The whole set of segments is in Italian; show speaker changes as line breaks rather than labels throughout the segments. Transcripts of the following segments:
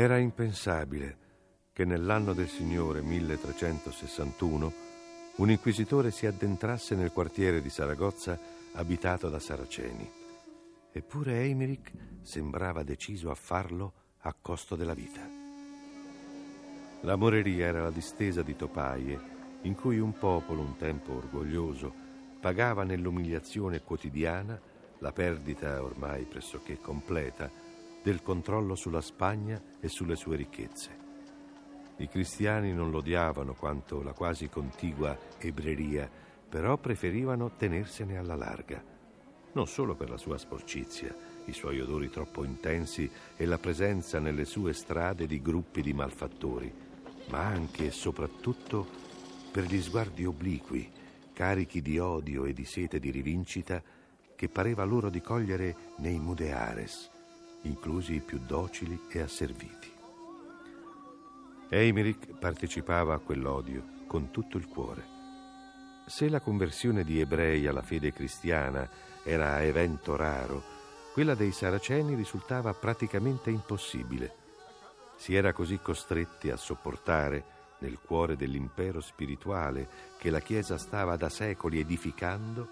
Era impensabile che nell'anno del Signore 1361 un inquisitore si addentrasse nel quartiere di Saragozza abitato da saraceni. Eppure Eimerick sembrava deciso a farlo a costo della vita. La moreria era la distesa di topaie in cui un popolo, un tempo orgoglioso, pagava nell'umiliazione quotidiana la perdita ormai pressoché completa del controllo sulla Spagna e sulle sue ricchezze. I cristiani non l'odiavano quanto la quasi contigua ebreria, però preferivano tenersene alla larga, non solo per la sua sporcizia, i suoi odori troppo intensi e la presenza nelle sue strade di gruppi di malfattori, ma anche e soprattutto per gli sguardi obliqui, carichi di odio e di sete di rivincita, che pareva loro di cogliere nei mudeares, inclusi i più docili e asserviti. Eimerick partecipava a quell'odio con tutto il cuore. Se la conversione di ebrei alla fede cristiana era evento raro, quella dei saraceni risultava praticamente impossibile. Si era così costretti a sopportare, nel cuore dell'impero spirituale che la Chiesa stava da secoli edificando,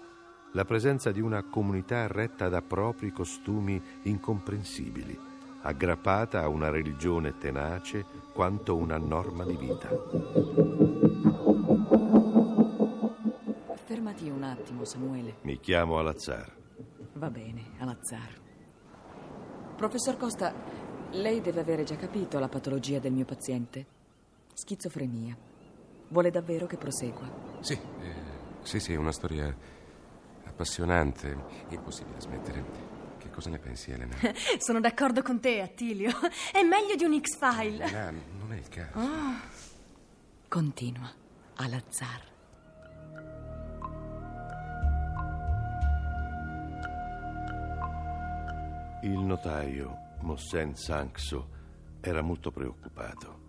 la presenza di una comunità retta da propri costumi incomprensibili, aggrappata a una religione tenace quanto una norma di vita.
Fermati un attimo, Samuele.
Mi chiamo Alazzar.
Va bene, Alazzar. Professor Costa, lei deve avere già capito la patologia del mio paziente. Schizofrenia. Vuole davvero che prosegua?
Sì, eh, sì, sì, è una storia appassionante. Impossibile smettere. Che cosa ne pensi, Elena?
Sono d'accordo con te, Attilio. È meglio di un X-File.
Elena, non è il caso.
Continua, Alazzar.
Il notaio, Mossen Sanxo, era molto preoccupato.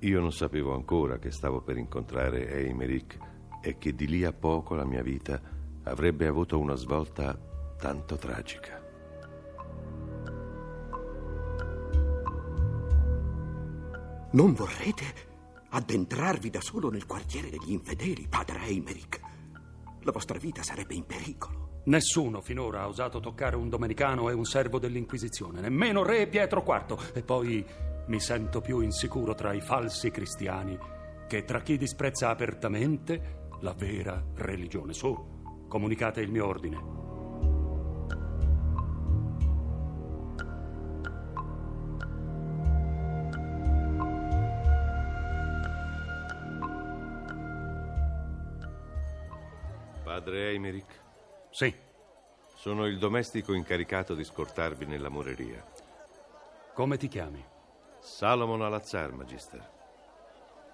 Io non sapevo ancora che stavo per incontrare Eimerick e che di lì a poco la mia vita avrebbe avuto una svolta tanto tragica.
Non vorrete addentrarvi da solo nel quartiere degli infedeli, padre Eimerick? La vostra vita sarebbe in pericolo.
Nessuno finora ha osato toccare un domenicano e un servo dell'Inquisizione, nemmeno re Pietro IV. E poi mi sento più insicuro tra i falsi cristiani che tra chi disprezza apertamente la vera religione. Su, comunicate il mio ordine.
Padre Eimerick,
Sì,
sono il domestico incaricato di scortarvi nella moreria.
come ti chiami?
Salomon Alazzar, Magister.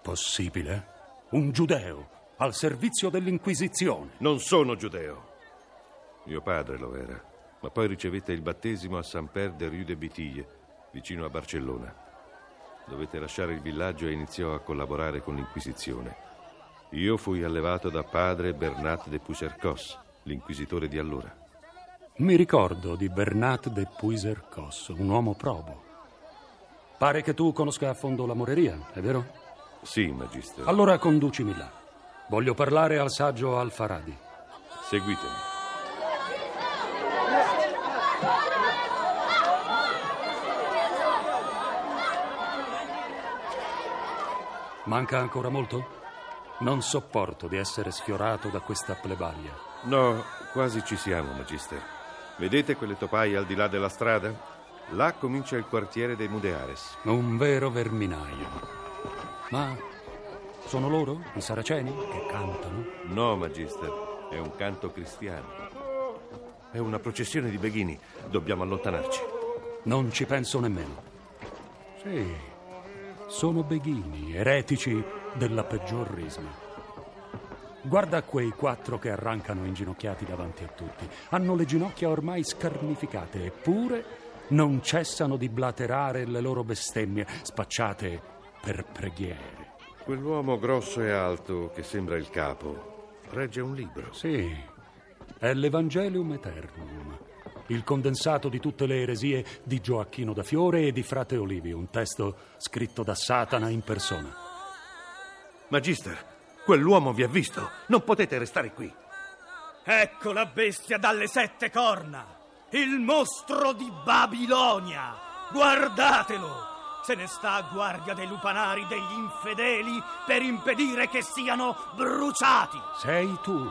Possibile? Un giudeo al servizio dell'Inquisizione.
Non sono giudeo. Mio padre lo era, ma poi ricevette il battesimo a San Per de Rue de Bitille, vicino a Barcellona. Dovette lasciare il villaggio e iniziò a collaborare con l'Inquisizione. Io fui allevato da padre Bernat de Pucercos, l'inquisitore di allora.
Mi ricordo di Bernat de Puisercos, un uomo probo. Pare che tu conosca a fondo la moreria, è vero?
Sì, Magister.
Allora conducimi là. Voglio parlare al saggio Al-Faradi.
Seguitemi.
Manca ancora molto? Non sopporto di essere sfiorato da questa plebaia.
No, quasi ci siamo, Magister. Vedete quelle topaie al di là della strada? Là comincia il quartiere dei Mudeares.
Un vero verminaio. Ma sono loro, i saraceni, che cantano?
No, Magister, è un canto cristiano. È una processione di beghini. Dobbiamo allontanarci.
Non ci penso nemmeno. Sì, sono beghini, eretici della peggior risma. Guarda quei quattro che arrancano inginocchiati davanti a tutti. Hanno le ginocchia ormai scarnificate, eppure non cessano di blaterare le loro bestemmie, spacciate per preghiere.
Quell'uomo grosso e alto che sembra il capo regge un libro.
Sì, è l'Evangelium Eternum, il condensato di tutte le eresie di Gioacchino da Fiore e di Frate Olivi, un testo scritto da Satana in persona.
Magister, quell'uomo vi ha visto. Non potete restare qui.
Ecco la bestia dalle sette corna, il mostro di Babilonia. Guardatelo! Se ne sta a guardia dei lupanari degli infedeli per impedire che siano bruciati.
Sei tu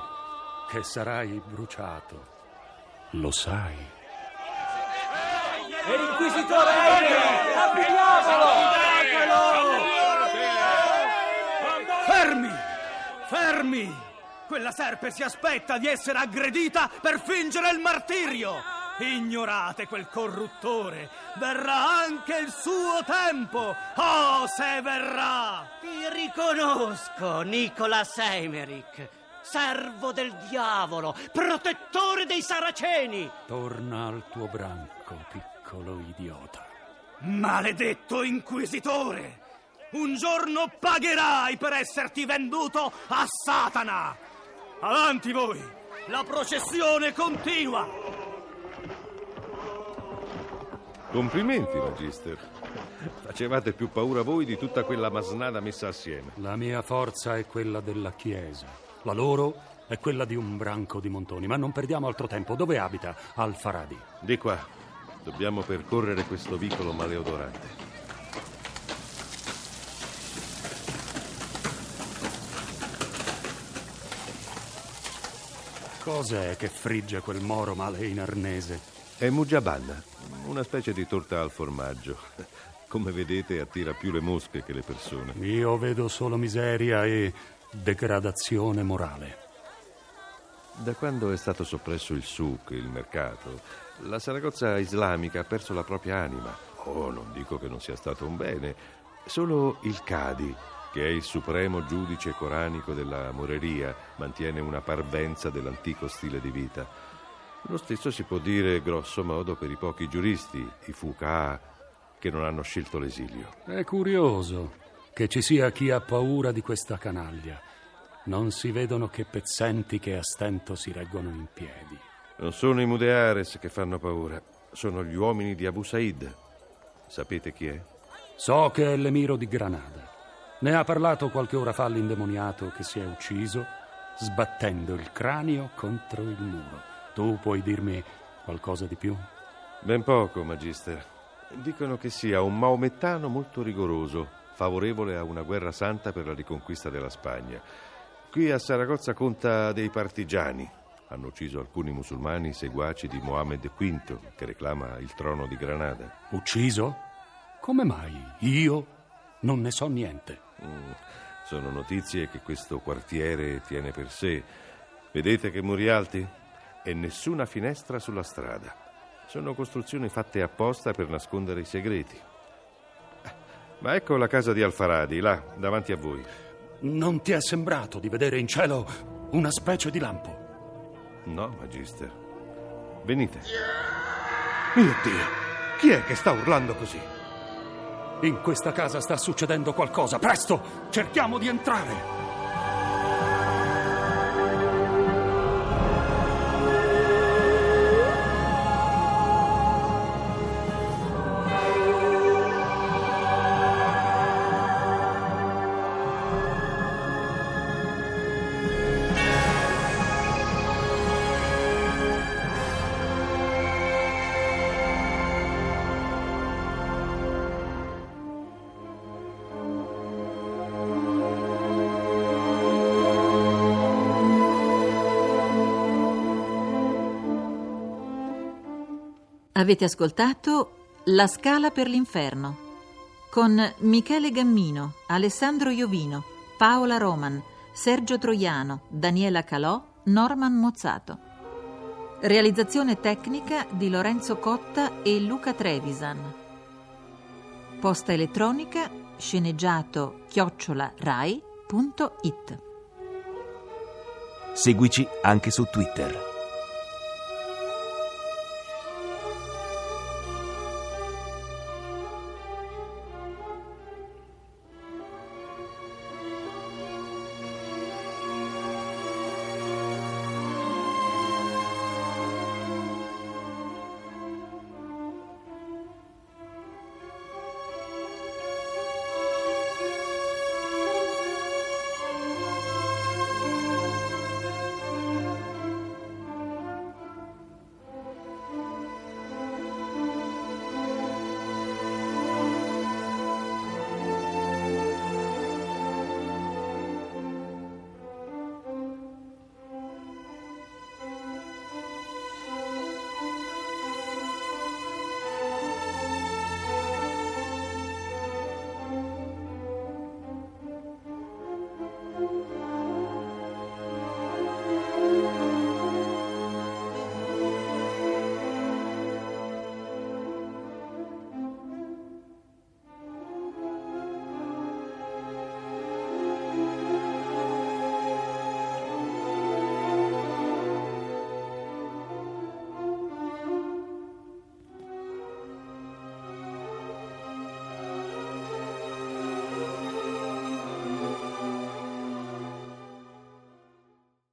che sarai bruciato. Lo sai.
E l'inquisitore Eire! Fermi! Fermi! Quella serpe si aspetta di essere aggredita per fingere il martirio! Ignorate quel corruttore! Verrà anche il suo tempo! Oh, se verrà!
Ti riconosco, Nicolas Emerick, servo del diavolo, protettore dei saraceni!
Torna al tuo branco, piccolo idiota.
Maledetto inquisitore! Un giorno pagherai per esserti venduto a Satana! Avanti voi! La processione continua!
Complimenti, Magister. Facevate più paura voi di tutta quella masnada messa assieme.
La mia forza è quella della Chiesa. La loro è quella di un branco di montoni. Ma non perdiamo altro tempo. Dove abita Al-Faradi?
Di qua. Dobbiamo percorrere questo vicolo maleodorante.
Cos'è che frigge quel moro male in arnese?
È Mujabanna, una specie di torta al formaggio. Come vedete attira più le mosche che le persone.
Io vedo solo miseria e degradazione morale.
Da quando è stato soppresso il souk, il mercato, la Saragozza islamica ha perso la propria anima. Oh, non dico che non sia stato un bene. Solo il Cadi, che è il supremo giudice coranico della moreria, mantiene una parvenza dell'antico stile di vita. Lo stesso si può dire grosso modo per i pochi giuristi, i fuqaha, che non hanno scelto l'esilio.
È curioso che ci sia chi ha paura di questa canaglia. Non si vedono che pezzenti che a stento si reggono in piedi.
Non sono i Mudeares che fanno paura, sono gli uomini di Abu Said. Sapete chi è?
So che è l'emiro di Granada. Ne ha parlato qualche ora fa l'indemoniato che si è ucciso sbattendo il cranio contro il muro. Tu puoi dirmi qualcosa di più?
Ben poco, Magister. Dicono che sia un maomettano molto rigoroso, favorevole a una guerra santa per la riconquista della Spagna. Qui a Saragozza conta dei partigiani. Hanno ucciso alcuni musulmani seguaci di Mohammed V, che reclama il trono di Granada.
Ucciso? Come mai? Io non ne so niente.
Mm, sono notizie che questo quartiere tiene per sé. Vedete che muri alti? E nessuna finestra sulla strada. Sono costruzioni fatte apposta per nascondere i segreti. Ma ecco la casa di Alfaradi, là, davanti a voi.
Non ti è sembrato di vedere in cielo una specie di lampo?
No, Magister. Venite.
Mio Dio, chi è che sta urlando così?
In questa casa sta succedendo qualcosa. Presto, cerchiamo di entrare.
Avete ascoltato La scala per l'inferno con Michele Gammino, Alessandro Iovino, Paola Roman, Sergio Troiano, Daniela Calò, Norman Mozzato. Realizzazione tecnica di Lorenzo Cotta e Luca Trevisan. Posta elettronica sceneggiato chiocciola rai.it.
Seguici anche su Twitter.